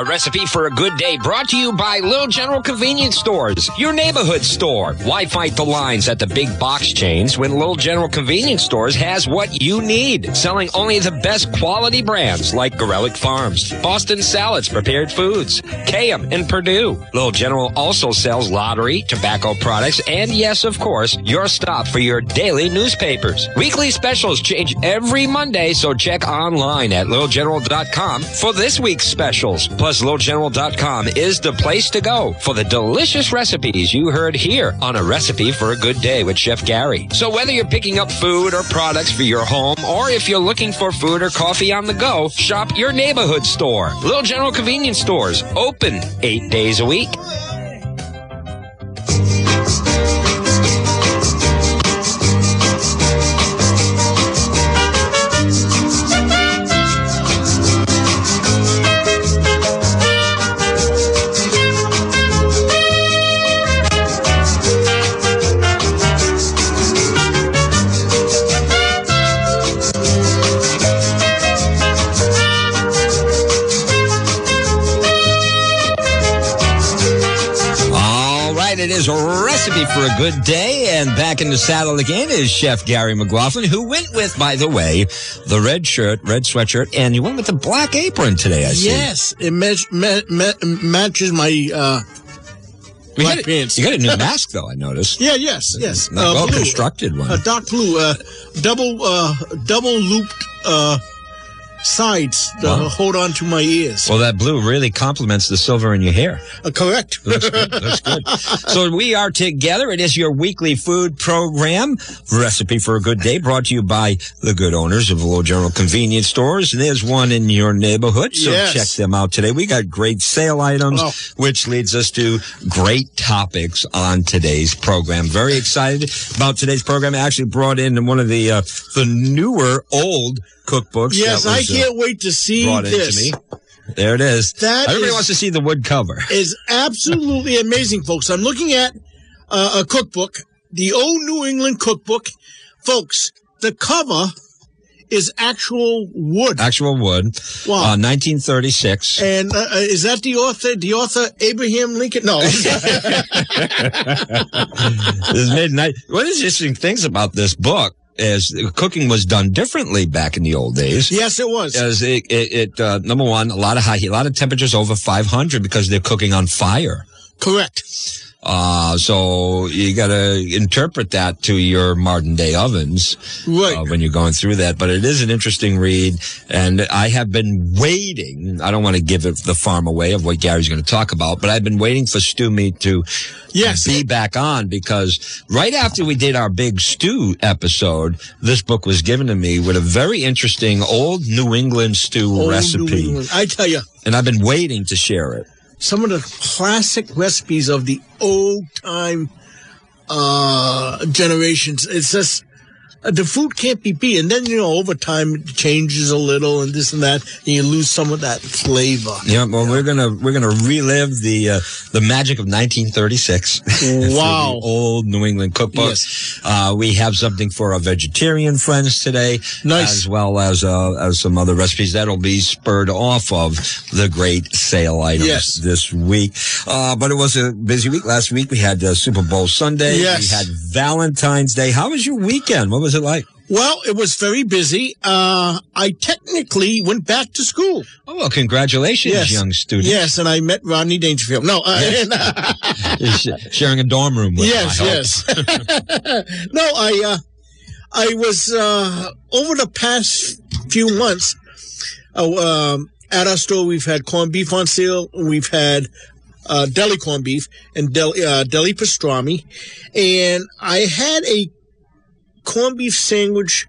A recipe for a good day brought to you by Little General Convenience Stores, your neighborhood store. Why fight the lines at the big box chains when Little General Convenience Stores has what you need? Selling only the best quality brands like Garelick Farms, Boston Salads Prepared Foods, Kayem, and Perdue. Little General also sells lottery, tobacco products, and yes, of course, your stop for your daily newspapers. Weekly specials change every Monday, so check online at littlegeneral.com for this week's specials. Plus, littlegeneral.com is the place to go for the delicious recipes you heard here on A Recipe for a Good Day with Chef Gary. So whether you're picking up food or products for your home, or if you're looking for food or coffee on the go, shop your neighborhood store. Little General Convenience Stores, open eight days a week. Recipe for a good day. And back in the saddle again is Chef Gary McLaughlin, who went with, by the way, the red shirt, red sweatshirt, and you went with the black apron today, I see. Yes, it match, ma- ma- matches my uh, black a- pants. You got a new mask, though, I noticed. Yeah, yes, yes. Not well blue. constructed one. A dark blue, uh, double, uh, double looped uh, sides to Wow. hold on to my ears. Well, that blue really complements the silver in your hair. Uh, correct. That's good. That's good. So we are together. It is your weekly food program, Recipe for a Good Day, brought to you by the good owners of Little General Convenience Stores. There's one in your neighborhood, so Yes. check them out today. We got great sale items, Oh. which leads us to great topics on today's program. Very excited about today's program. I actually brought in one of the uh, the newer old cookbooks. yes, that I uh, can't wait to see this. There it is. That Everybody is- wants to see the wood cover. Is absolutely amazing, folks. I'm looking at uh, a cookbook, the old New England cookbook, folks. The cover is actual wood. Actual wood. Wow. Uh, 1936. And uh, uh, is that the author? The author Abraham Lincoln? No. This midnight. One of the interesting things about this book is cooking was done differently back in the old days. yes, it was. As it, it, it uh, number one, a lot of high heat, a lot of temperatures over 500 because they're cooking on fire. Correct. Uh, so you got to interpret that to your modern day ovens Right. uh, when you're going through that. But it is an interesting read, and I have been waiting. I don't want to give it the farm away of what Gary's going to talk about, but I've been waiting for Stew Meat to Yes. be back on because right after we did our big stew episode, this book was given to me with a very interesting old New England stew Old recipe, England. I tell you, and I've been waiting to share it. Some of the classic recipes of the old time uh, generations. It's just the food can't be beat, and then you know over time it changes a little and this and that, and you lose some of that flavor. Yeah, well, we're gonna we're gonna relive the uh, the magic of 1936. Wow. the old New England cookbook. Yes. Uh, we have something for our vegetarian friends today, Nice. as well as uh, as some other recipes that'll be spurred off of the great sale items Yes. this week. Uh, but it was a busy week. Last week we had uh, Super Bowl Sunday. Yes. We had Valentine's Day. How was your weekend? What was it like? Well, it was very busy. Uh, I technically went back to school. Oh, well, congratulations, Yes. young student. Yes, and I met Rodney Dangerfield. No, uh, You're sh- sharing a dorm room with him, yes, I hope. yes. no, I, uh, I was uh, over the past few months uh, um, at our store. We've had corned beef on sale. We've had uh, deli corned beef and deli, uh, deli pastrami, and I had a corned beef sandwich.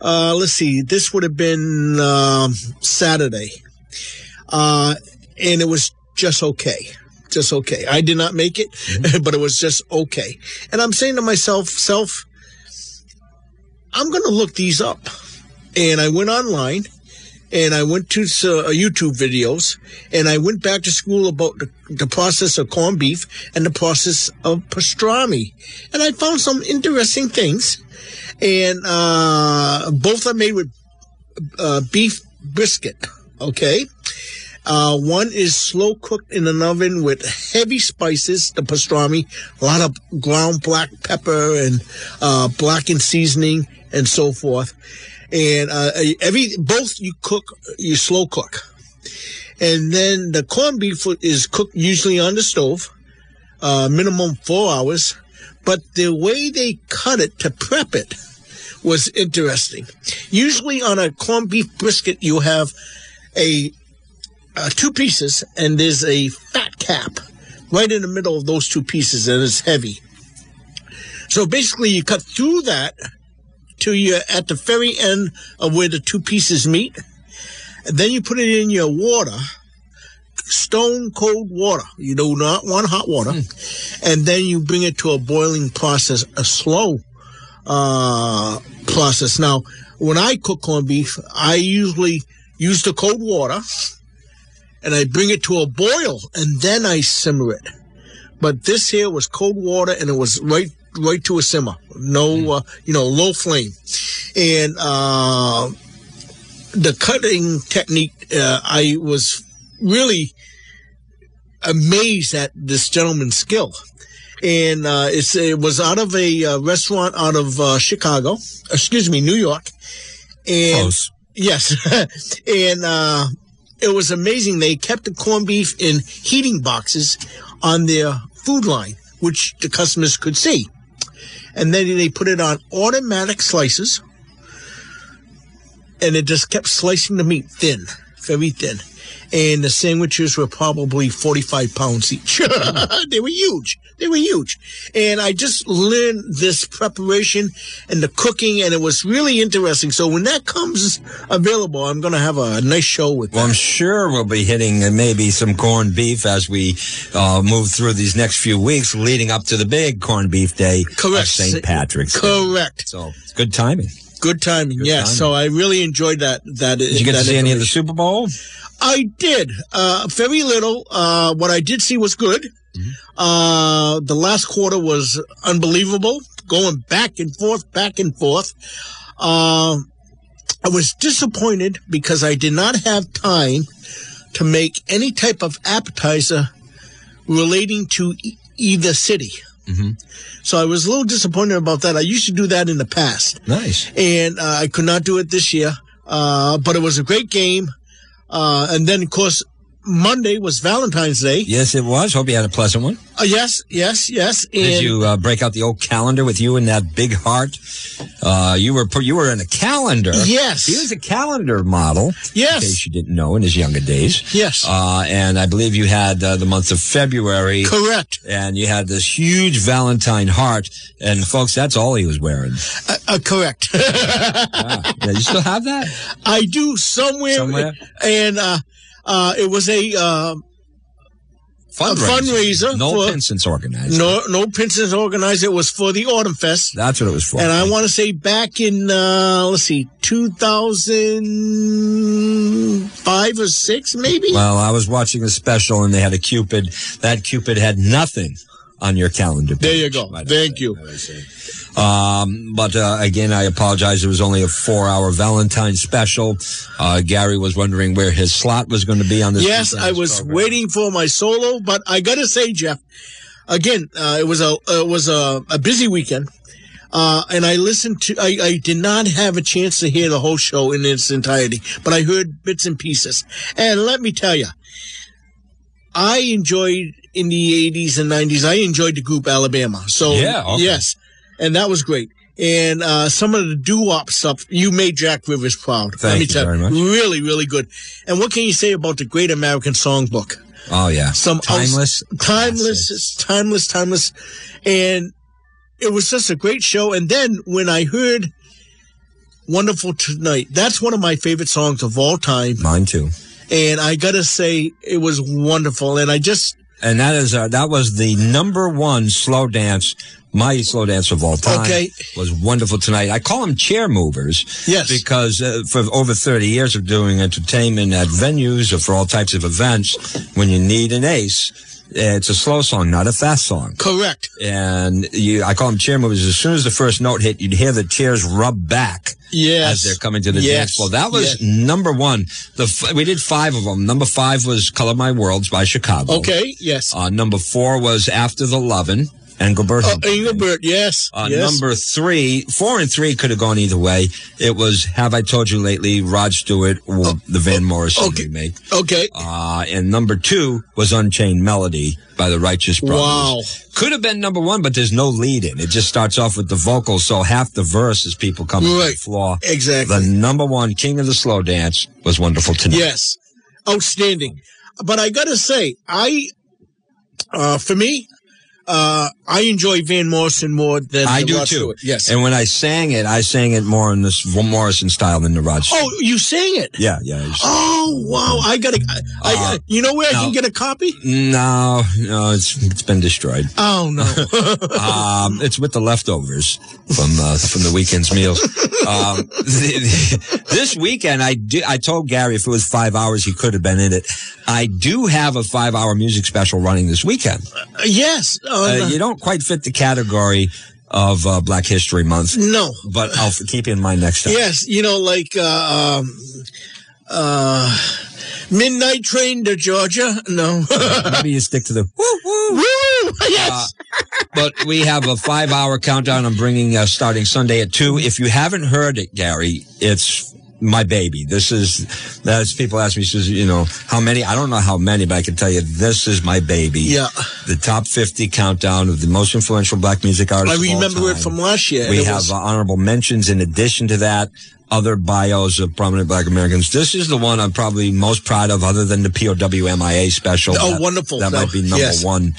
Uh, let's see, this would have been um, Saturday, uh, and it was just okay just okay. I did not make it, but it was just okay. And I'm saying to myself, self, I'm going to look these up. And I went online and I went to uh, YouTube videos and I went back to school about the, the process of corned beef and the process of pastrami. And I found some interesting things. And uh, both are made with uh, beef brisket. Okay. Uh, one is slow cooked in an oven with heavy spices, the pastrami, a lot of ground black pepper and uh, blackened seasoning and so forth. And uh, every both you cook, you slow cook, and then the corned beef is cooked usually on the stove, uh, minimum four hours. But the way they cut it to prep it was interesting. Usually on a corned beef brisket, you have a uh, two pieces, and there's a fat cap right in the middle of those two pieces, and it's heavy. So basically, you cut through that to you at the very end of where the two pieces meet. And then you put it in your water, stone cold water. You do not want hot water. Mm. And then you bring it to a boiling process, a slow uh, process. Now, when I cook corned beef, I usually use the cold water and I bring it to a boil and then I simmer it. But this here was cold water and it was right right to a simmer. No, mm. uh, you know, low flame. And uh, the cutting technique, uh, I was really amazed at this gentleman's skill. And uh, it was out of a uh, restaurant out of uh, Chicago, excuse me, New York. And Close. Yes. and it was amazing. They kept the corned beef in heating boxes on their food line, which the customers could see. And then they put it on automatic slices. And it just kept slicing the meat thin, very thin and the sandwiches were probably 45 pounds each. they were huge. They were huge. And I just learned this preparation and the cooking, and it was really interesting. So when that comes available, I'm going to have a nice show with Well, that. I'm sure we'll be hitting uh, maybe some corned beef as we uh, move through these next few weeks leading up to the big corned beef day Correct. St. Patrick's. Day. Correct. So it's good timing. Good timing. Good yes. timing. So I really enjoyed that. That Did you get to see any of the Super Bowl? I did. Uh, very little. Uh, what I did see was good. Mm-hmm. Uh, the last quarter was unbelievable, going back and forth, back and forth. Uh, I was disappointed because I did not have time to make any type of appetizer relating to e- either city. Mm-hmm. So I was a little disappointed about that. I used to do that in the past. Nice. And uh, I could not do it this year. Uh, but it was a great game. Uh, and then, of course, Monday was Valentine's Day. Yes, it was. Hope you had a pleasant one. Uh, yes, yes, yes. And Did you uh, break out the old calendar with you and that big heart? Uh, you were you were in a calendar. Yes, he was a calendar model. Yes, in case you didn't know in his younger days. Yes, uh, and I believe you had uh, the month of February. Correct. And you had this huge Valentine heart, and folks, that's all he was wearing. Uh, correct. yeah. yeah. You still have that? I do somewhere. Somewhere. And uh, it was a, uh, fundraiser. a fundraiser. No for, Pinsons organized. No, no Pinsons organized. It was for the Autumn Fest. That's what it was for. And I want to say back in, uh, let's see, 2005 or six, maybe? Well, I was watching a special and they had a Cupid. That Cupid had nothing on your calendar. Page, there you go. Thank you. Um, but uh, again, I apologize. It was only a four-hour Valentine special. Uh, Gary was wondering where his slot was going to be on this. Yes, I was program. waiting for my solo, but I got to say, Jeff, again, uh, it was a it was a, a busy weekend. Uh, and I listened to, I, I did not have a chance to hear the whole show in its entirety, but I heard bits and pieces. And let me tell you, I enjoyed in the 80s and 90s, I enjoyed the group Alabama. So, yeah, okay. yes, and that was great. And uh, some of the doo-wop stuff, you made Jack Rivers proud. Thank Let me you tell very much. Really, really good. And what can you say about the Great American Songbook? Oh yeah, some timeless, else, timeless, timeless, timeless, and it was just a great show. And then when I heard "Wonderful Tonight," that's one of my favorite songs of all time. Mine too. And I gotta say, it was wonderful. And I just and that is uh, that was the number one slow dance my slow dance of all time okay. was wonderful tonight. I call them chair movers. Yes. Because uh, for over 30 years of doing entertainment at venues or for all types of events, when you need an ace, It's a slow song, not a fast song. Correct. And you, I call them chair movies. As soon as the first note hit, you'd hear the chairs rub back Yes. as they're coming to the Yes. dance floor. That was Yes. number one. The f- we did five of them. Number five was "Color My Worlds" by Chicago. Okay. Yes. Uh, number four was "After the Lovin'," Engelbert. Oh, Engelbert. Yes. Uh, yes. Number three, four and three could have gone either way. It was "Have I Told You Lately?" Rod Stewart or the Van Morrison Oh, okay. remake. Okay. Uh, and number two was "Unchained Melody" by the Righteous Brothers. Wow. Could have been number one, but there's no lead in. It just starts off with the vocals, so half the verse is people coming to the floor. Exactly. The number one king of the slow dance was wonderful tonight. Yes, outstanding. But I gotta say, I, uh, for me, uh, I enjoy Van Morrison more than I the do Rod too. Stewart. Yes. And when I sang it, I sang it more in this Morrison style than the Rod Stewart. oh, you sang it. Yeah, yeah. Oh wow! I gotta. I, I, Uh, you know where I can get a copy? No, no, it's it's been destroyed. Oh no. Um, it's with the leftovers from uh, from the weekend's meals. Um, this weekend, I do. I told Gary if it was five hours, he could have been in it. I do have a five hour music special running this weekend. yes. Uh, Uh, you don't quite fit the category of uh, Black History Month, no. but I'll keep you in mind next time. Yes. You know, like uh, um, uh, midnight train to Georgia. No. Maybe you stick to the woo woo. Woo! Yes. but we have a five hour countdown I'm bringing uh, starting Sunday at two. If you haven't heard it, Gary, it's my baby. This is, as people ask me, says, you know, how many? I don't know how many, but I can tell you this is my baby. Yeah. The top 50 countdown of the most influential black music I artists. all remember it from last year. We have was- uh, honorable mentions in addition to that. Other bios of prominent black Americans. This is the one I'm probably most proud of, other than the POWMIA special. Oh, That- wonderful. That No, might be number yes. one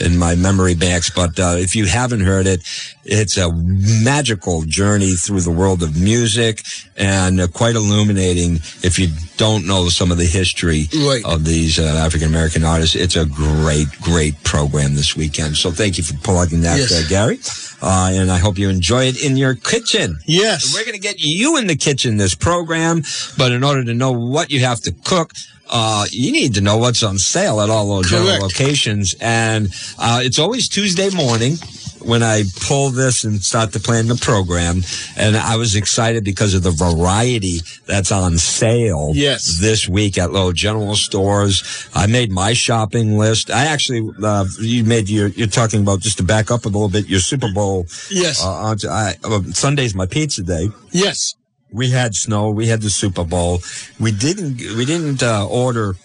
in my memory banks. But uh, if you haven't heard it, it's a magical journey through the world of music and uh, quite illuminating if you don't know some of the history Right. of these uh, African American artists. It's a great, great program this weekend. So thank you for plugging that, Yes. uh, Gary. Uh, and I hope you enjoy it in your kitchen. yes. We're going to get you in the kitchen this program, but in order to know what you have to cook, uh, you need to know what's on sale at all those general locations. And uh, it's always Tuesday morning when I pull this and start to plan the program. And I was excited because of the variety that's on sale Yes. this week at low general stores. I made my shopping list. I actually, uh, you made your, you're talking about just to back up a little bit, your Super Bowl. Yes. Uh, on I, uh, Sunday's my pizza day. yes. We had snow. We had the Super Bowl. We didn't. We didn't uh, order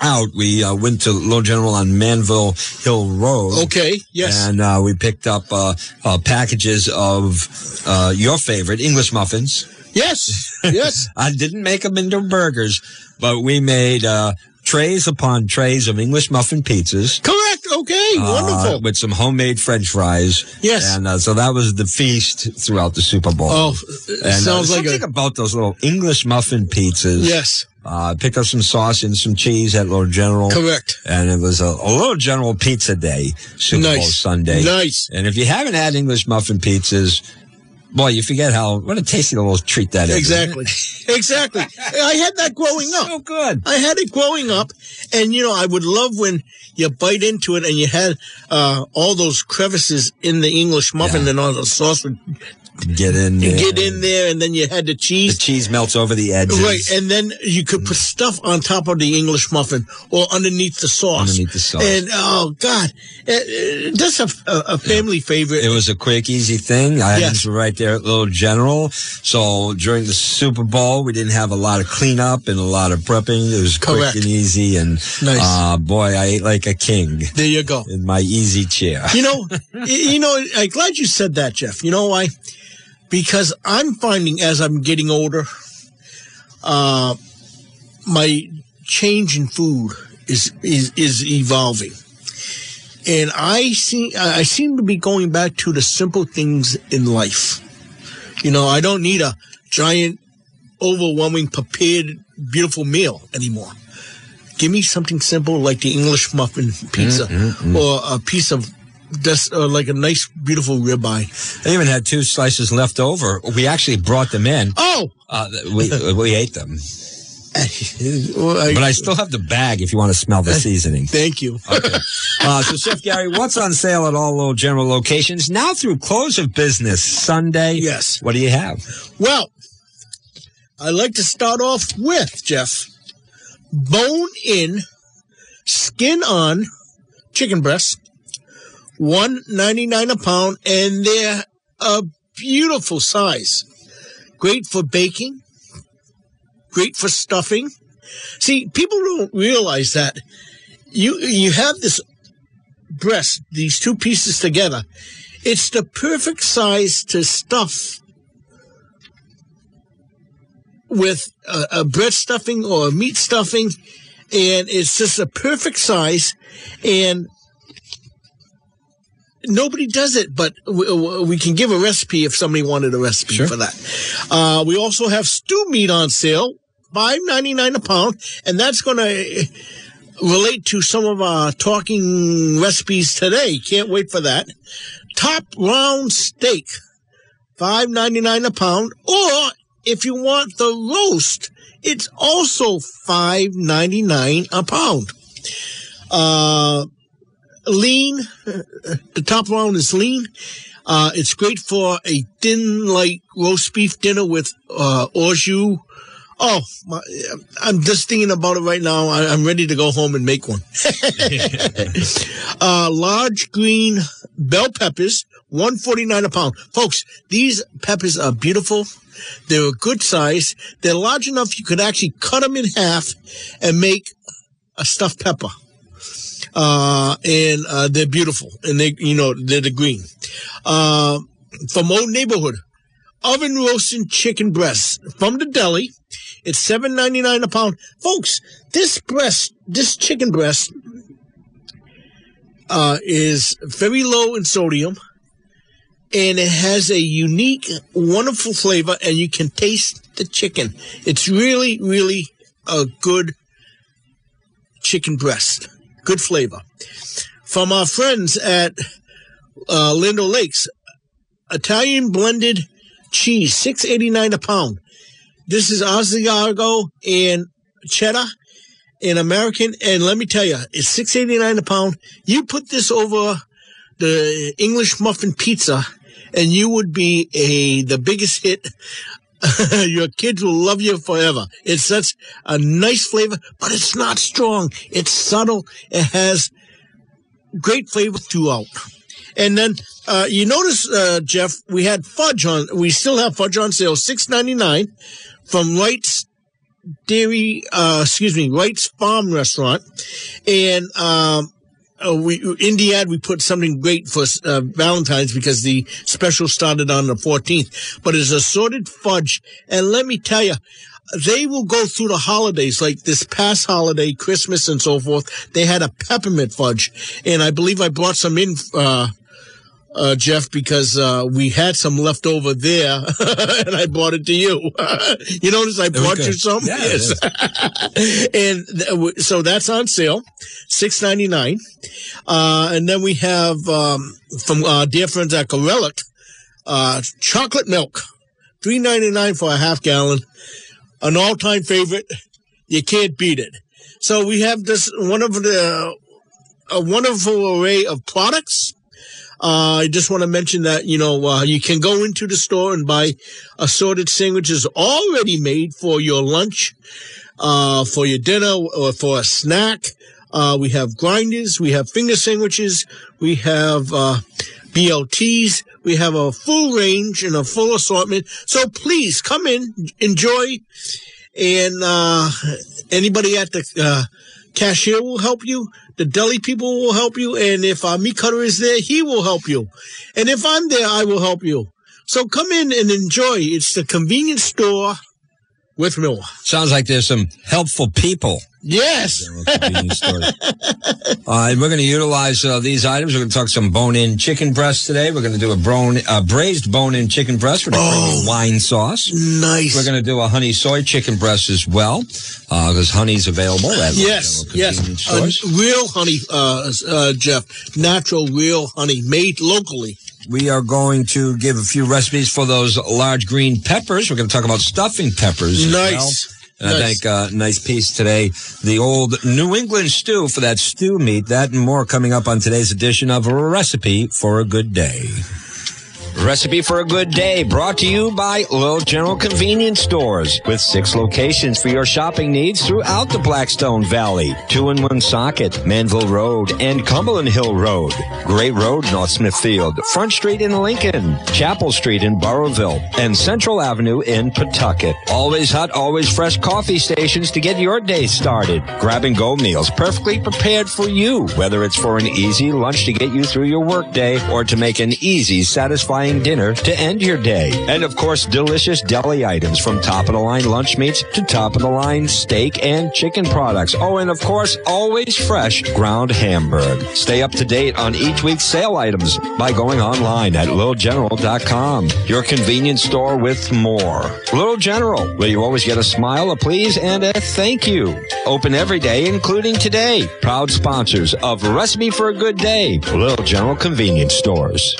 out. We uh, went to Low General on Manville Hill Road. Okay. Yes. And uh, we picked up uh, uh, packages of uh, your favorite English muffins. yes. Yes. I didn't make them into burgers, but we made uh, trays upon trays of English muffin pizzas. Correct. Okay. uh, Wonderful. with some homemade French fries. Yes. And uh, so that was the feast throughout the Super Bowl. Oh, And it sounds uh, like something a about those little English muffin pizzas. yes. Uh, pick up some sauce and some cheese at Little General. Correct. And it was a, a Little General pizza day, Super Bowl Sunday. Nice. And if you haven't had English muffin pizzas, boy, you forget how, what a tasty little treat that is. Exactly. exactly. I had that growing up. So good. I had it growing up, and you know, I would love when you bite into it and you had uh, all those crevices in the English muffin, Yeah. and all the sauce would Get in there. get in there, and then you had the cheese. The cheese. melts over the edges. Right, and then you could put stuff on top of the English muffin or underneath the sauce. Underneath the sauce. And oh God, uh, uh, that's a, a, family favorite. It was a quick, easy thing. I Yes. right there at Little General. So during the Super Bowl, we didn't have a lot of cleanup and a lot of prepping. It was Correct. quick and easy. And Nice. uh, boy, I ate like a king there you go. in my easy chair. You know, you know, I'm glad you said that, Jeff. You know why? Because I'm finding as I'm getting older, uh, my change in food is is is evolving, and I see I seem to be going back to the simple things in life. You know, I don't need a giant, overwhelming, prepared, beautiful meal anymore. Give me something simple like the English muffin pizza or a piece of just uh, like a nice, beautiful ribeye. I even had two slices left over. We actually brought them in. Oh, Uh, we we ate them. Well, I- But I still have the bag if you want to smell the seasoning. thank you. Okay. Uh, so, Chef Gary, what's on sale at all little general locations now through close of business Sunday? Yes. What do you have? Well, I'd like to start off with Jeff bone in, skin on chicken breasts, one ninety nine a pound, and they're a beautiful size. Great for baking. Great for stuffing. See, people don't realize that you you have this breast, these two pieces together. It's the perfect size to stuff with a, a bread stuffing or a meat stuffing, and it's just a perfect size. And nobody does it, but we, we can give a recipe if somebody wanted a recipe Sure. for that. Uh, we also have stew meat on sale, five ninety nine a pound, and that's going to relate to some of our talking recipes today. Can't wait for that. Top round steak, five ninety nine a pound, or if you want the roast, it's also five ninety nine a pound. Uh, lean, the top round is lean. Uh, it's great for a thin, like roast beef dinner with uh, au jus. Oh, my, I'm just thinking about it right now. I, I'm ready to go home and make one. uh, large green bell peppers, 149 a pound. Folks, these peppers are beautiful. They're a good size. They're large enough you could actually cut them in half and make a stuffed pepper. Uh, and uh, they're beautiful, and they, you know, they're the green. Uh, from Old Neighborhood, oven roasted chicken breasts from the deli. It's seven ninety nine a pound, folks. This breast, this chicken breast, uh, is very low in sodium, and it has a unique, wonderful flavor, and you can taste the chicken. It's really, really a good chicken breast. Good flavor. From our friends at uh, Land O'Lakes, Italian blended cheese, six eighty nine a pound. This is Asiago and cheddar and American, and let me tell you, it's six eighty nine a pound. You put this over the English muffin pizza, and you would be a the biggest hit. Your kids will love you forever. It's such a nice flavor, but it's not strong. It's subtle. It has great flavor throughout. And then uh, you notice, uh, Jeff, we had fudge on. We still have fudge on sale, six ninety nine, from Wright's Dairy. Uh, excuse me, Wright's Farm Restaurant, and um, uh, we in the ad we put something great for uh, Valentine's because the special started on the fourteenth. But it's assorted fudge, and let me tell you. They will go through the holidays, like this past holiday, Christmas and so forth. They had a peppermint fudge, and I believe I brought some in, uh, uh, Jeff, because uh, we had some left over there, and I brought it to you. you notice I brought you some? Yeah, yes. and th- w- so that's on sale, six ninety nine. Uh, and then we have um, from uh, dear friends at Garelick, uh, chocolate milk, three ninety nine for a half gallon. An all time favorite. You can't beat it. So we have this one of the a wonderful array of products. Uh, I just want to mention that, you know, uh, you can go into the store and buy assorted sandwiches already made for your lunch, uh, for your dinner or for a snack. Uh, we have grinders. We have finger sandwiches. We have, uh, BLTs. We have a full range and a full assortment. So please come in, enjoy, and, uh, anybody at the, uh, cashier will help you. The deli people will help you. And if our meat cutter is there, he will help you. And if I'm there, I will help you. So come in and enjoy. It's the convenience store with Miller. Sounds like there's some helpful people. Yes. General convenience store. Uh, we're going to utilize uh, these items. We're going to talk some bone-in chicken breast today. We're going to do a bone, uh, braised bone-in chicken breast with a creamy wine sauce. Nice. We're going to do a honey soy chicken breast as well, because honey's available at Yes, yes. Uh, real honey, uh, uh, Jeff. Natural, real honey made locally. We are going to give a few recipes for those large green peppers. We're going to talk about stuffing peppers. Nice. And I Nice. think uh, nice piece today. The old New England stew for that stew meat. That and more coming up on today's edition of a recipe for a good day. Recipe for a good day brought to you by Little General Convenience Stores with six locations for your shopping needs throughout the Blackstone Valley. Two in Woonsocket, Manville Road, and Cumberland Hill Road. Great Road, North Smithfield, Front Street in Lincoln, Chapel Street in Burrillville, and Central Avenue in Pawtucket. Always hot, always fresh coffee stations to get your day started. Grab and go meals perfectly prepared for you, whether it's for an easy lunch to get you through your workday or to make an easy, satisfying dinner to end your day. And of course, delicious deli items from top of the line lunch meats to top of the line steak and chicken products. Oh, and of course, always fresh ground hamburg. Stay up to date on each week's sale items by going online at littlegeneral.com. Your convenience store with more. Little General, where you always get a smile, a please, and a thank you. Open every day, including today. Proud sponsors of Recipe for a Good Day, Little General Convenience Stores.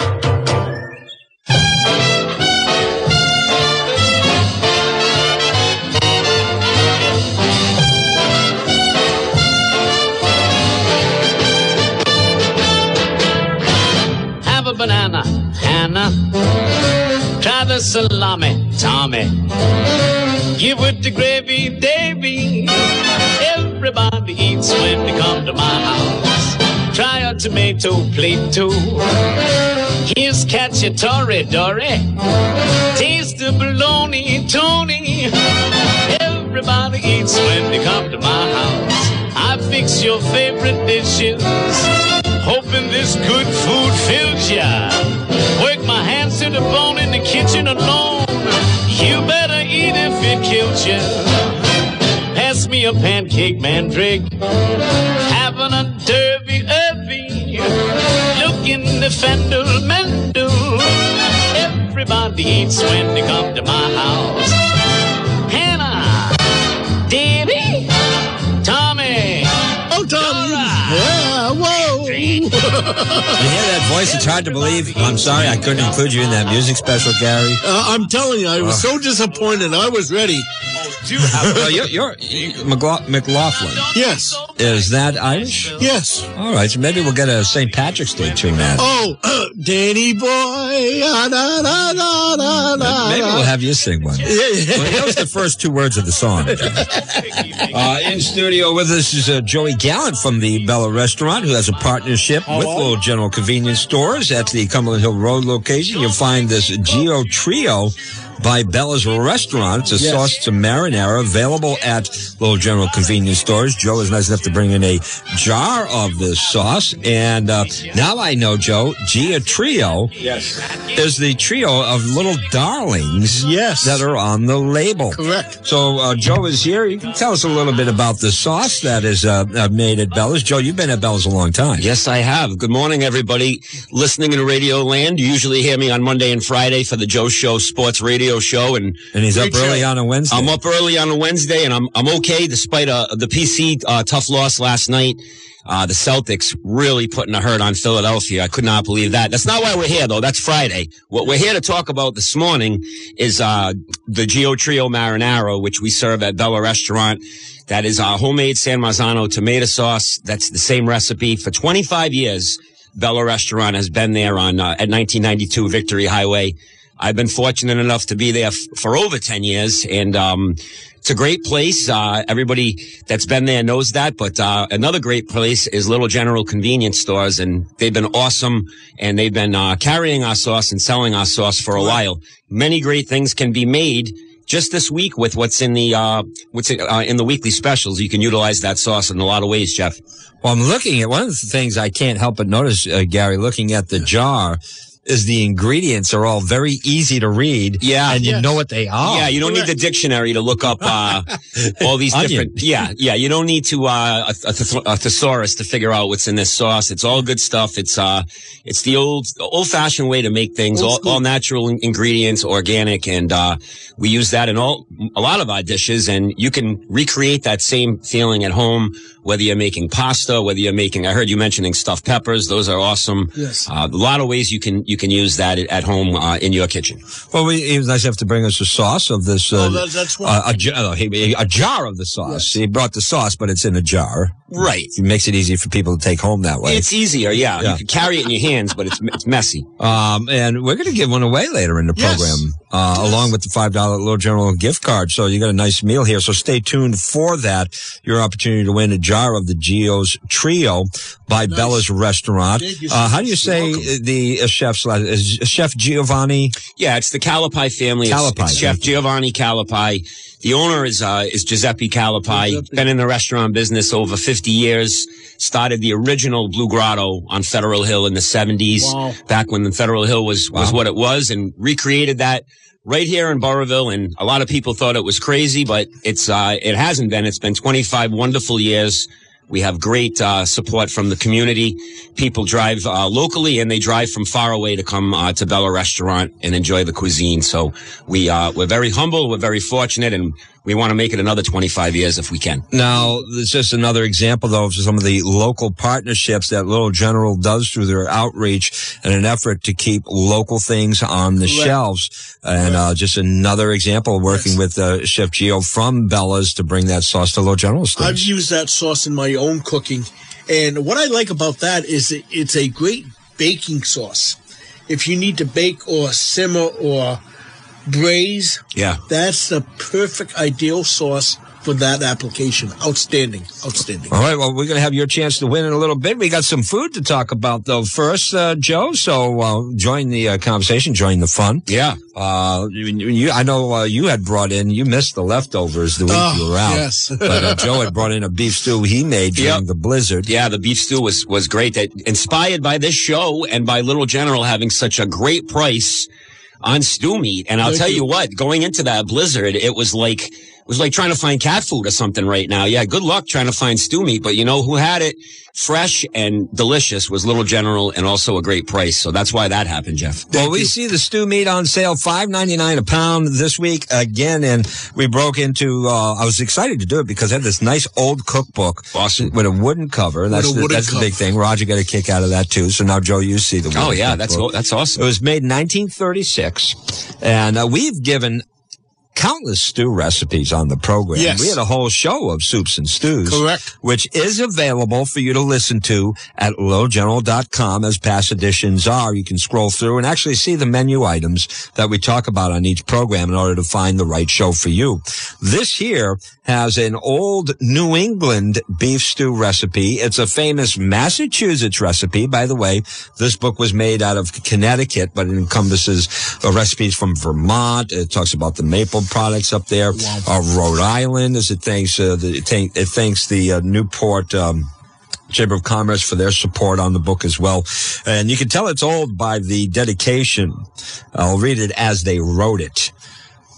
Salami, Tommy. Give it the gravy, Davy. Everybody eats when they come to my house. Try a tomato plate too. Here's cacciatore, Dory. Taste the bologna, Tony. Everybody eats when they come to my house. I fix your favorite dishes. Hoping this good food fills ya. Work my hands to the bone kitchen alone. You better eat if it kills you. Pass me a pancake, mandrake. Having a derby, derby. Look in the fendel, mendel. Everybody eats when they come to my house. Hannah, Davy, Tommy. Oh, Tom. Dora. Yeah, whoa. You hear that voice? It's hard to believe. I'm sorry I couldn't include you in that music special, Gary. Uh, I'm telling you, I was so disappointed. I was ready. well, you're, you're, McLaugh- McLaughlin. Yes. Is that Irish? Yes. All right, so maybe we'll get a St. Patrick's Day tune out. Oh, uh, Danny boy. Ah, da, da, da, da, da, Maybe we'll have you sing one. Yeah, yeah. Well, that was the first two words of the song. Uh, in studio with us is uh, Joey Gallant from the Bella Restaurant, who has a partnership with Little General Convenience Stores at the Cumberland Hill Road location. You'll find this Geo Trio by Bella's Restaurant. It's a Yes. sauce to marinara available at Little General Convenience Stores. Joe is nice enough to bring in a jar of this sauce. And uh, now I know, Joe, Gia Trio Yes. is the trio of little darlings Yes. that are on the label. Correct. So uh, Joe is here. You can tell us a little bit about the sauce that is uh, uh, made at Bella's. Joe, you've been at Bella's a long time. Yes, I have. Good morning, everybody listening in Radio Land. You usually hear me on Monday and Friday for the Joe Show Sports Radio Show, and And he's up early on a Wednesday. I'm up early on a Wednesday, and I'm I'm okay despite uh, the PC uh, tough loss last night. Uh, the Celtics really putting a hurt on Philadelphia. I could not believe that. That's not why we're here, though. That's Friday. What we're here to talk about this morning is uh, the Geo Trio Marinara, which we serve at Bella Restaurant. That is our homemade San Marzano tomato sauce. That's the same recipe for 25 years. Bella Restaurant has been there on uh, at 1992 Victory Highway. I've been fortunate enough to be there f- for over 10 years and, um, it's a great place. Uh, everybody that's been there knows that, but, uh, another great place is Little General Convenience Stores and they've been awesome and they've been, uh, carrying our sauce and selling our sauce for a while. Many great things can be made just this week with what's in the, uh, what's uh, in the weekly specials. You can utilize that sauce in a lot of ways, Jeff. well, I'm looking at one of the things I can't help but notice, uh, Gary, looking at the jar, is the ingredients are all very easy to read. Yeah. and you Yes. know what they are. yeah, you don't need the dictionary to look up uh, all these different. Yeah, yeah, you don't need to uh, a, a, a thesaurus to figure out what's in this sauce. It's all good stuff. It's uh, it's the old old fashioned way to make things. All, all natural ingredients, organic, and uh, we use that in all a lot of our dishes. And you can recreate that same feeling at home whether you're making pasta, whether you're making, I heard you mentioning stuffed peppers. Those are awesome. Yes. Uh, a lot of ways you can, you can use that at home, uh, in your kitchen. Well, we, it was nice to have to bring us a sauce of this. Uh, Oh, that- that's one uh, a, jar, uh, a jar of the sauce. He brought the sauce, but it's in a jar. Right. It makes it easy for people to take home that way. It's easier. Yeah. Yeah. You can carry it in your hands, but it's, it's messy. Um, and we're going to give one away later in the Yes. program, uh, along with the $5 Little General gift card. So you got a nice meal here. So stay tuned for that. Your opportunity to win a jar of the Geo's Trio by Bella's Restaurant. Thank you so Uh, how do you say the uh, chef's last, Chef Giovanni? Yeah, it's the Calapai family. It's- It's, Chef Giovanni Calapai. The owner is uh, is Giuseppe Calapai. Giuseppe. Been in the restaurant business over 50 years. Started the original Blue Grotto on Federal Hill in the 70s, Wow. back when the Federal Hill was was what it was, and recreated that right here in Burrville. And a lot of people thought it was crazy, but it's uh, it hasn't been. It's been 25 wonderful years. We have great uh, support from the community. People drive uh, locally and they drive from far away to come uh, to Bella Restaurant and enjoy the cuisine. So we uh, we're very humble, we're very fortunate, and we want to make it another 25 years if we can. Now, it's just another example, though, of some of the local partnerships that Little General does through their outreach and an effort to keep local things on the shelves. And uh, just another example, working with uh, Chef Gio from Bella's to bring that sauce to Little General I've stores. used that sauce in my own cooking, and what I like about that is it's a great baking sauce. If you need to bake or simmer or braise, Yeah. that's the perfect ideal sauce for that application. Outstanding, outstanding. All right, well, we're going to have your chance to win in a little bit. We got some food to talk about, though, first, uh, Joe. So uh, join the uh, conversation, join the fun. Yeah. Uh, you, you, I know uh, you had brought in, you missed the leftovers the week Oh, you were out. yes. but uh, Joe had brought in a beef stew he made during Yep. the blizzard. Yeah, the beef stew was was great. That inspired by this show and by Little General having such a great price on stew meat. And I'll Thank tell you. you what, going into that blizzard, it was like it was like trying to find cat food or something right now. Yeah, good luck trying to find stew meat, but you know who had it fresh and delicious was Little General and also a great price. So that's why that happened, Jeff. Well, we see the stew meat on sale, five ninety nine a pound this week again, and we broke into. Uh, I was excited to do it because I had this nice old cookbook Awesome. with a wooden cover. That's a the, wooden that's the big thing. Roger got a kick out of that too. So now Joe, you see the. Oh yeah, that's cookbook. that's It awesome. It was made in 1936, and uh, we've given countless stew recipes on the program. Yes. We had a whole show of soups and stews. Correct. Which is available for you to listen to at littlegeneral.com as past editions are. You can scroll through and actually see the menu items that we talk about on each program in order to find the right show for you. This here has an old New England beef stew recipe. It's a famous Massachusetts recipe. By the way, this book was made out of Connecticut, but it encompasses uh, recipes from Vermont. It talks about the maple products up there. Uh, Rhode Island, as it thanks, uh, the, it, it thanks the uh, Newport, um, Chamber of Commerce for their support on the book as well. And you can tell it's old by the dedication. I'll read it as they wrote it.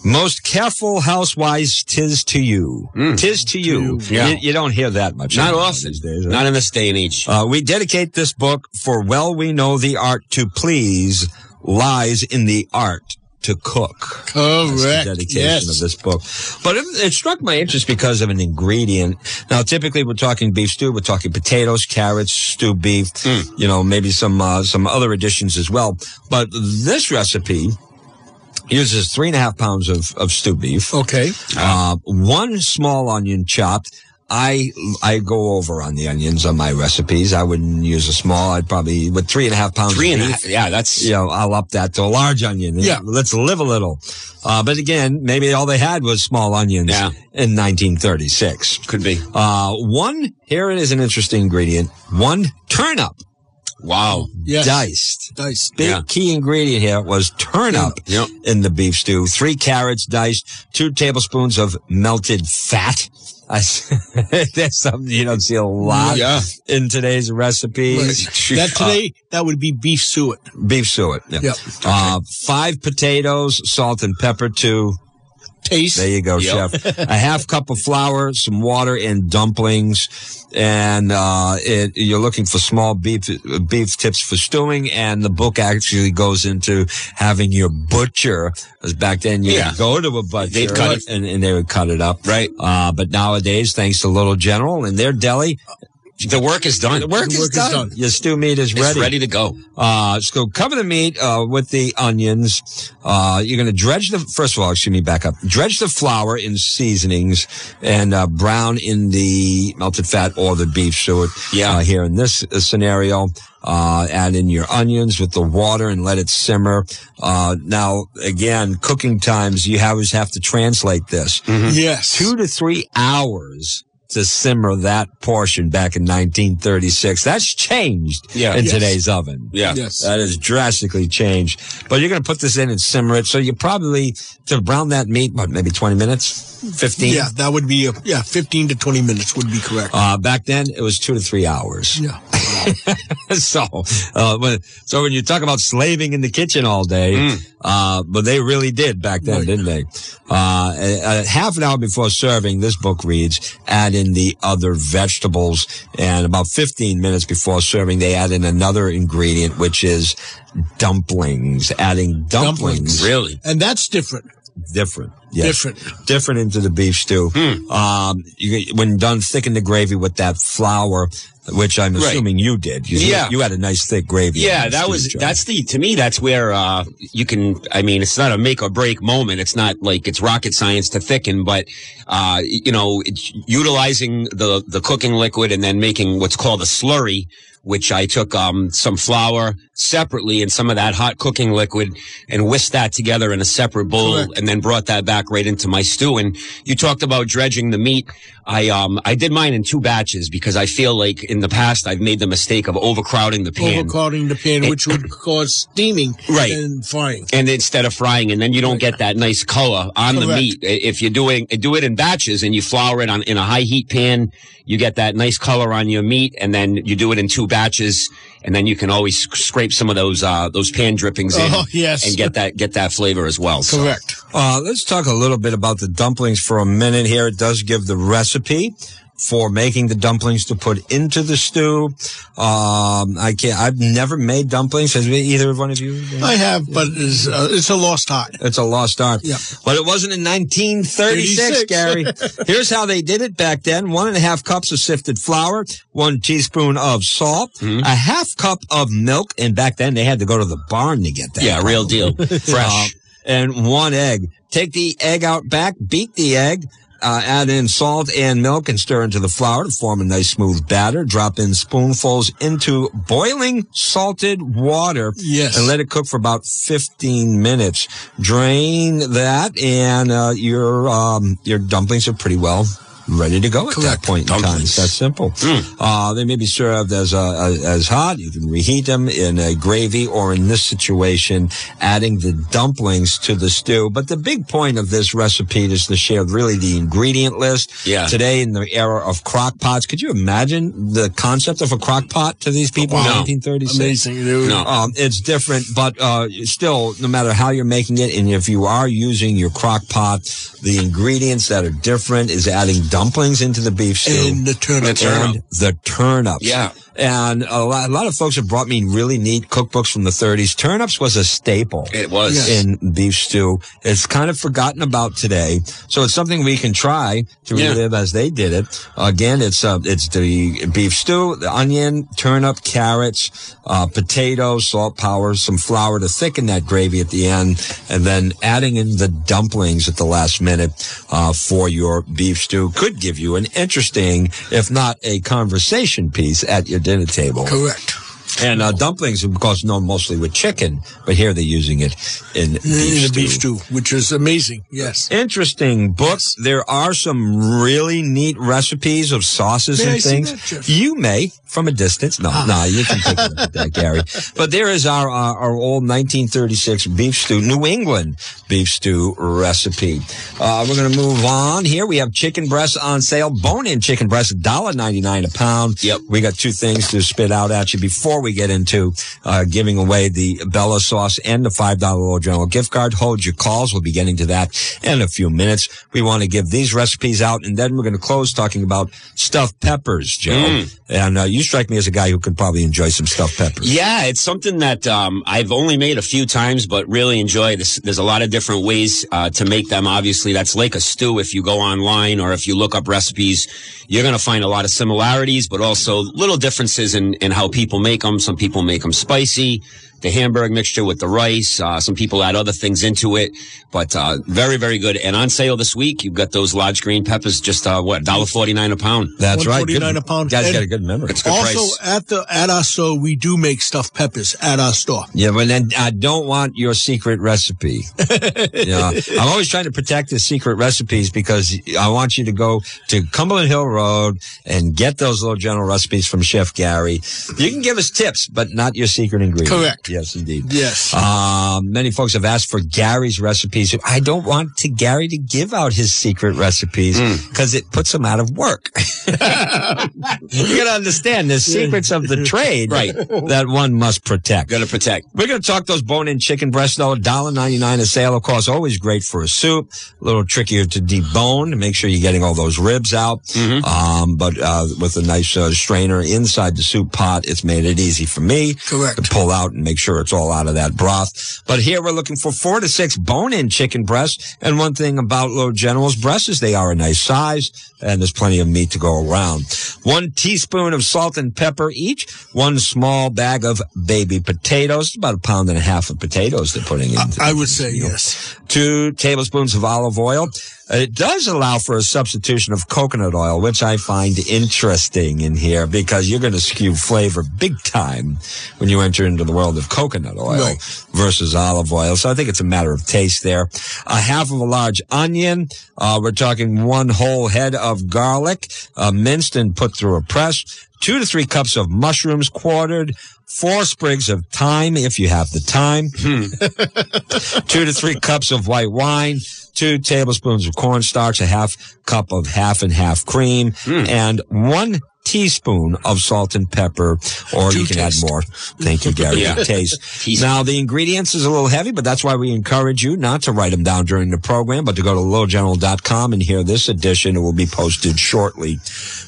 Most careful housewives, tis to you. Tis to you. Yeah. You, you don't hear that much. Not often. these days. huh? Not in this day and age. Uh, we dedicate this book for well we know the art to please lies in the art to cook. That's the Correct. dedication Yes. of this book. But it, it struck my interest because of an ingredient. Now, typically we're talking beef stew, we're talking potatoes, carrots, stewed beef, you know, maybe some, uh, some other additions as well. But this recipe uses three and a half pounds of, of stewed beef. Okay. Uh, one small onion chopped. I I go over on the onions on my recipes. I wouldn't use a small. I'd probably with three and a half pounds. Three of and a half. Yeah, that's You know, I'll up that to a large onion. Yeah. let's live a little. Uh, but again, maybe all they had was small onions Yeah. in 1936. could be. Uh, one here it is an interesting ingredient. One turnip Wow. Yes. diced. Diced. Big Yeah. key ingredient here was turnip Yep. in the beef stew. Three carrots diced, two tablespoons of melted fat. I, that's something you don't see a lot Yeah. in today's recipes. That today, that would be beef suet. Beef suet. Yeah. Yep. Uh, five potatoes, salt and pepper to taste. There you go, Yep. chef. A half cup of flour, some water, and dumplings. And uh, it, you're looking for small beef beef tips for stewing. And the book actually goes into having your butcher. Because back then you Yeah. would go to a butcher They'd cut it. and, and they would cut it up. Right. Uh, but nowadays, thanks to Little General and their deli, The work is done. the work, The is, work is done. done. Your stew meat is ready. It's ready. ready. to go. Uh, so cover the meat, uh, with the onions. Uh, you're going to dredge the, first of all, excuse me, back up. Dredge the flour in seasonings and, uh, brown in the melted fat or the beef suet. Yeah. Uh, here in this uh, scenario, uh, add in your onions with the water and let it simmer. Uh, now again, cooking times, you always have to translate this Yes. two to three hours to simmer that portion back in 1936. That's changed Yeah. in Yes. today's oven. Yeah. Yes. That has drastically changed. But you're going to put this in and simmer it. So you probably, to brown that meat, what, maybe 20 minutes? 15? Yeah, that would be a, yeah, 15 to 20 minutes would be correct. Uh, back then it was two to three hours. yeah. so, uh, when, so when you talk about slaving in the kitchen all day, Mm. uh, but they really did back then, Right. didn't they? Uh, a, a half an hour before serving, this book reads, add in the other vegetables. And about 15 minutes before serving, they add in another ingredient, which is dumplings. Adding dumplings. Dumplings. Really? And that's different. Different. Yes. Different. Different into the beef stew. Hmm. Um, you, when done, thicken the gravy with that flour, which I'm Right. assuming you did. You, Yeah. You had a nice thick gravy. Yeah, that was Joe. that's the to me that's where uh you can I mean it's not a make or break moment. It's not like it's rocket science to thicken, but uh you know, it's utilizing the the cooking liquid and then making what's called a slurry, which I took um some flour separately and some of that hot cooking liquid and whisked that together in a separate bowl Correct. and then brought that back right into my stew. And you talked about dredging the meat. I um I did mine in two batches because I feel like in the past I've made the mistake of overcrowding the pan. Overcrowding the pan, which would cause steaming Right. and frying. and instead of frying, and then you don't get that nice color on the meat. If you're doing do it in batches and you flour it on in a high heat pan, you get that nice color on your meat, and then you do it in two batches, and then you can always scrape some of those uh, those pan drippings in, Oh, yes. and get that get that flavor as well. So- Correct. Uh, let's talk a little bit about the dumplings for a minute here. It does give the recipe for making the dumplings to put into the stew. Um, I can't, I've never made dumplings. Has either one of you? I have, but it's, uh, it's a lost art. It's a lost art. Yeah. But it wasn't in 1936, 36. Gary. Here's how they did it back then. One and a half cups of sifted flour, one teaspoon of salt, Mm-hmm. a half cup of milk. And back then they had to go to the barn to get that. yeah, real deal, fresh. Uh, and one egg. Take the egg out back, beat the egg, uh, add in salt and milk and stir into the flour to form a nice smooth batter. Drop in spoonfuls into boiling salted water. Yes. And let it cook for about 15 minutes. Drain that and, uh, your, um, your dumplings are pretty well ready to go at that point in time. It's that simple. Uh, they may be served as, uh, as hot. You can reheat them in a gravy or in this situation, adding the dumplings to the stew. But the big point of this recipe is to share really the ingredient list. Yeah. Today in the era of crock pots, could you imagine the concept of a crock pot to these people Wow. in 1936? Amazing. It- No. Um, it's different, but uh, still, no matter how you're making it, and if you are using your crock pot, the ingredients that are different is adding dumplings into the beef stew And the turnip. The turnip. and the turnips. Yeah. And a lot, a lot of folks have brought me really neat cookbooks from the 30s. Turnips was a staple it was. Yes. in beef stew. It's kind of forgotten about today. So it's something we can try to Yeah. relive as they did it. Again, it's, uh, it's the beef stew, the onion, turnip, carrots, uh, potatoes, salt, power, some flour to thicken that gravy at the end, and then adding in the dumplings at the last minute, uh, for your beef stew could give you an interesting, if not a conversation piece at your dinner table. Correct. And uh, dumplings, of course, known mostly with chicken, but here they're using it in beef In stew. beef stew, which is amazing. Yes. Interesting book. There are some really neat recipes of sauces May and I things. that, you may from a distance. No, no, you can take a look that, Gary. But there is our, our our old 1936 beef stew, New England beef stew recipe. Uh, we're going to move on here. We have chicken breasts on sale. Bone-in chicken breast, $1.99 a pound. Yep. We got two things to spit out at you before we we get into uh, giving away the Bella sauce and the $5 Little General gift card, hold your calls. We'll be getting to that in a few minutes. We want to give these recipes out, and then we're going to close talking about stuffed peppers, Joe. Mm. And uh, you strike me as a guy who could probably enjoy some stuffed peppers. Yeah, it's something that um, I've only made a few times, but really enjoy. This, there's a lot of different ways uh, to make them. Obviously, that's like a stew. If you go online or if you look up recipes, you're going to find a lot of similarities, but also little differences in, in how people make them. Some people make them spicy. The Hamburg mixture with the rice. Uh, some people add other things into it, but uh, very, very good. And on sale this week, you've got those large green peppers, just uh, what dollar forty nine a pound. That's right. Good- $1.49 a pound. Guys And got a good memory. It's good also price. at the at our store, we do make stuffed peppers at our store. Yeah, but then I don't want your secret recipe. yeah, I'm always trying to protect the secret recipes because I want you to go to Cumberland Hill Road and get those little general recipes from Chef Gary. You can give us tips, but not your secret ingredient. Correct. Yes, indeed. Yes. Um, many folks have asked for Gary's recipes. I don't want to Gary to give out his secret recipes because it puts him out of work. you gotta understand the secrets of the trade Right. that one must protect. Got to protect. We're going to talk those bone-in chicken breasts, though. $1.99 a sale, of course, always great for a soup. A little trickier to debone to make sure you're getting all those ribs out. Um, but uh, with a nice uh, strainer inside the soup pot, it's made it easy for me Correct. to pull out and make sure it's all out of that broth. But here we're looking for four to six bone-in chicken breasts. And one thing about Little General's breasts is they are a nice size and there's plenty of meat to go around. One teaspoon of salt and pepper each. One small bag of baby potatoes, about a pound and a half of potatoes they're putting in. I would say yes. Two tablespoons of olive oil. It does allow for a substitution of coconut oil, which I find interesting in here because you're going to skew flavor big time when you enter into the world of coconut oil Right. versus olive oil. So I think it's a matter of taste there. A half of a large onion. Uh, we're talking one whole head of garlic, uh, minced and put through a press. Two to three cups of mushrooms quartered. Four sprigs of thyme if you have the time hmm. two to three cups of white wine, two tablespoons of cornstarch, a half cup of half and half cream, hmm. and one teaspoon of salt and pepper, or you can taste. add more. Thank you, Gary. Yeah. Taste. Now, the ingredients is a little heavy, but that's why we encourage you not to write them down during the program, but to go to littlegeneral.com and hear this edition. It will be posted shortly.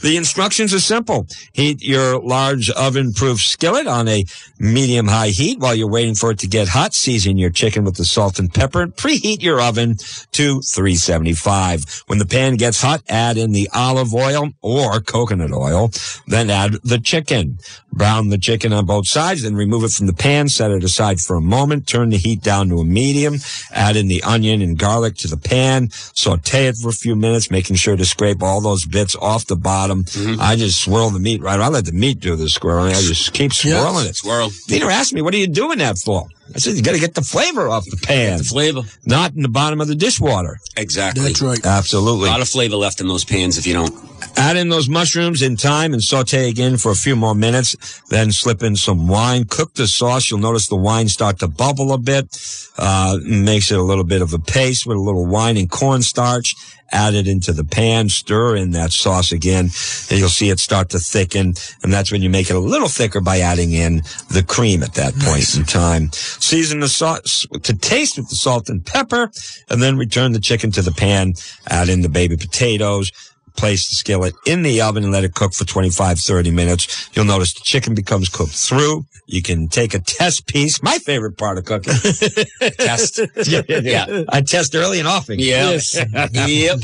The instructions are simple. Heat your large oven-proof skillet on a medium-high heat while you're waiting for it to get hot. Season your chicken with the salt and pepper. and Preheat your oven to 375. When the pan gets hot, add in the olive oil or coconut oil. Then add the chicken. Brown the chicken on both sides, then remove it from the pan, set it aside for a moment, turn the heat down to a medium, add in the onion and garlic to the pan, saute it for a few minutes, making sure to scrape all those bits off the bottom. Mm-hmm. I just swirl the meat right. I let the meat do the swirling. I just keep swirling it. Swirl. Peter asked me, what are you doing that for? I said, you got to get the flavor off the pan, The flavor. not in the bottom of the dishwater. Exactly. That's right. Absolutely. A lot of flavor left in those pans if you don't. Add in those mushrooms in time and saute again for a few more minutes. Then slip in some wine. Cook the sauce. You'll notice the wine start to bubble a bit. Uh, makes it a little bit of a paste with a little wine and cornstarch. Add it into the pan. Stir in that sauce again. And you'll see it start to thicken. And that's when you make it a little thicker by adding in the cream at that point in time. Season the sauce to taste with the salt and pepper. And then return the chicken to the pan. Add in the baby potatoes place the skillet in the oven and let it cook for 25, 30 minutes. You'll notice the chicken becomes cooked through. You can take a test piece. My favorite part of cooking. test. yeah, Yeah. I test early and often. Yes. yep.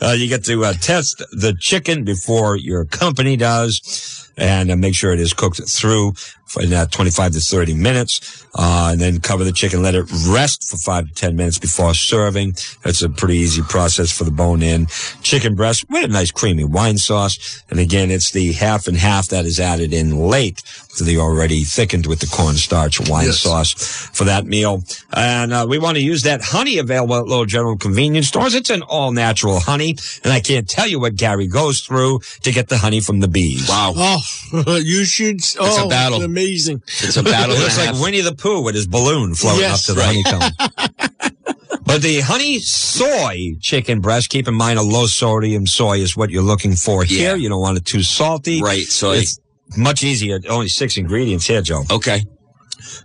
Uh, you get to uh, test the chicken before your company does and uh, make sure it is cooked through for uh, 25 to 30 minutes. Uh, and then cover the chicken, let it rest for five to 10 minutes before serving. That's a pretty easy process for the bone in chicken breast with a nice creamy wine sauce. And again, it's the half and half that is added in late to the already thickened with the cornstarch wine Yes. sauce for that meal. And uh, we want to use that honey available at Little General convenience stores. It's an all natural honey. And I can't tell you what Gary goes through to get the honey from the bees. Wow. Oh, you should. Oh, a battle. It's amazing. It's a battle. It looks like half. Winnie the Pooh with his balloon floating Yes, up to the right. honeycomb. but the honey soy chicken breast, keep in mind a low sodium soy is what you're looking for here. Yeah. You don't want it too salty. Right. So It's much easier. Only six ingredients here, Joe. Okay.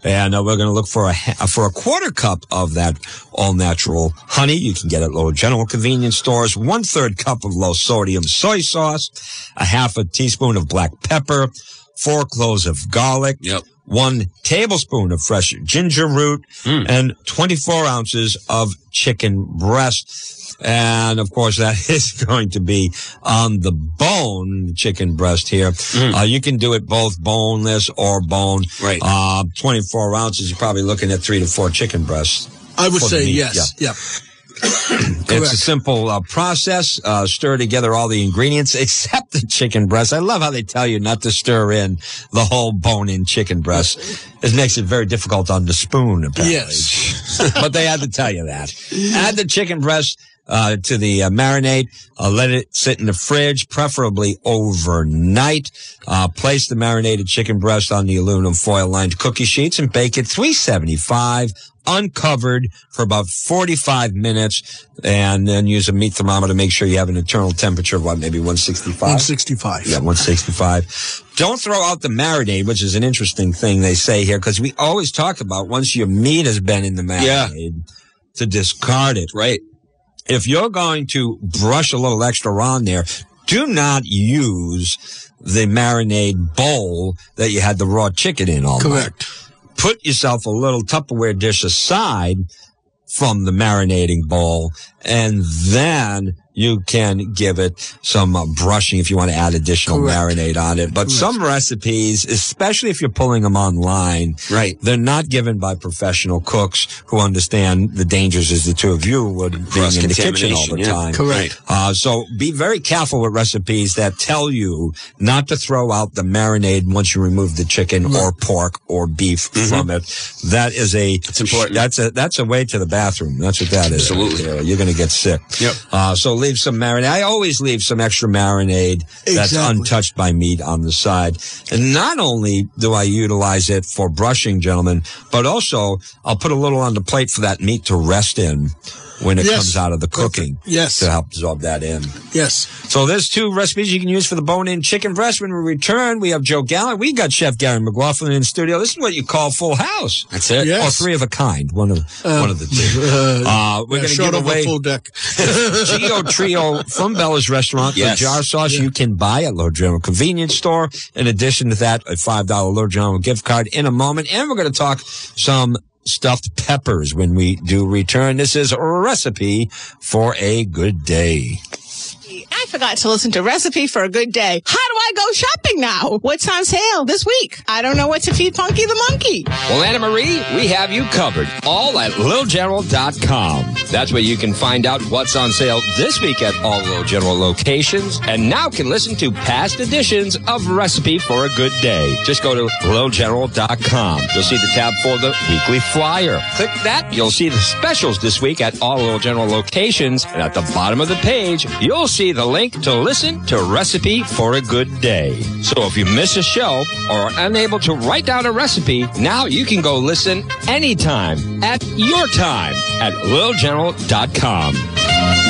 And uh, we're going to look for a for a quarter cup of that all natural honey. You can get it at Little General convenience stores. One third cup of low sodium soy sauce, a half a teaspoon of black pepper, four cloves of garlic, Yep. one tablespoon of fresh ginger root, and 24 ounces of chicken breast. And of course, that is going to be on the bone chicken breast here. Uh, you can do it both boneless or bone. Right. Uh, 24 ounces, you're probably looking at three to four chicken breasts. I would say yes. Yeah. It's a simple uh, process. Uh, stir together all the ingredients except the chicken breast. I love how they tell you not to stir in the whole bone-in chicken breast. It makes it very difficult on the spoon, apparently. Yes. but they had to tell you that. Add the chicken breast uh, to the uh, marinade. Uh, let it sit in the fridge, preferably overnight. Uh, place the marinated chicken breast on the aluminum foil lined cookie sheets and bake it 375 uncovered for about 45 minutes and then use a meat thermometer to make sure you have an internal temperature of what, maybe 165? 165. Yeah, 165. Don't throw out the marinade, which is an interesting thing they say here, because we always talk about once your meat has been in the Yeah. marinade to discard it. Right. If you're going to brush a little extra on there, do not use the marinade bowl that you had the raw chicken in all night Correct. put yourself a little Tupperware dish aside from the marinating bowl, and then you can give it some uh, brushing if you want to add additional Correct. marinade on it. But some recipes, especially if you're pulling them online, Right. they're not given by professional cooks who understand the dangers as the two of you would being in the kitchen all the yeah. time. Correct. Uh, so be very careful with recipes that tell you not to throw out the marinade once you remove the chicken or pork or beef from it. That is a It's important. That's a that's a way to the bathroom. That's what that is. Absolutely. You're going to get sick. Yep. Uh, so leave some marinade. I always leave some extra marinade that's untouched by meat on the side. And not only do I utilize it for brushing, gentlemen, but also I'll put a little on the plate for that meat to rest in when it Yes. comes out of the cooking. Yes. To help absorb that in. Yes. So there's two recipes you can use for the bone-in chicken breast. When we return, we have Joe Gallant. We got Chef Gary McLaughlin in the studio. This is what you call full house. That's it. Yeah. Or three of a kind. One of one of the two. Uh, we're Yeah, going to short give of a away full deck. Geo Trio from Bella's Restaurant. Yes. The jar sauce you can buy at Little General Convenience Store. In addition to that, a $5 Little General gift card in a moment. And we're going to talk some stuffed peppers when we do return. This is a recipe for a good day. I forgot to listen to Recipe for a Good Day. How do I go shopping now? What's on sale this week? I don't know what to feed Punky the monkey. Well, Anna Marie, we have you covered. All at littlegeneral.com. That's where you can find out what's on sale this week at all Little General locations. And now can listen to past editions of Recipe for a Good Day. Just go to littlegeneral.com. You'll see the tab for the weekly flyer. Click that. You'll see the specials this week at all Little General locations. And at the bottom of the page, you'll see the link to listen to Recipe for a Good Day. So if you miss a show or are unable to write down a recipe, now you can go listen anytime at your time at littlegeneral.com.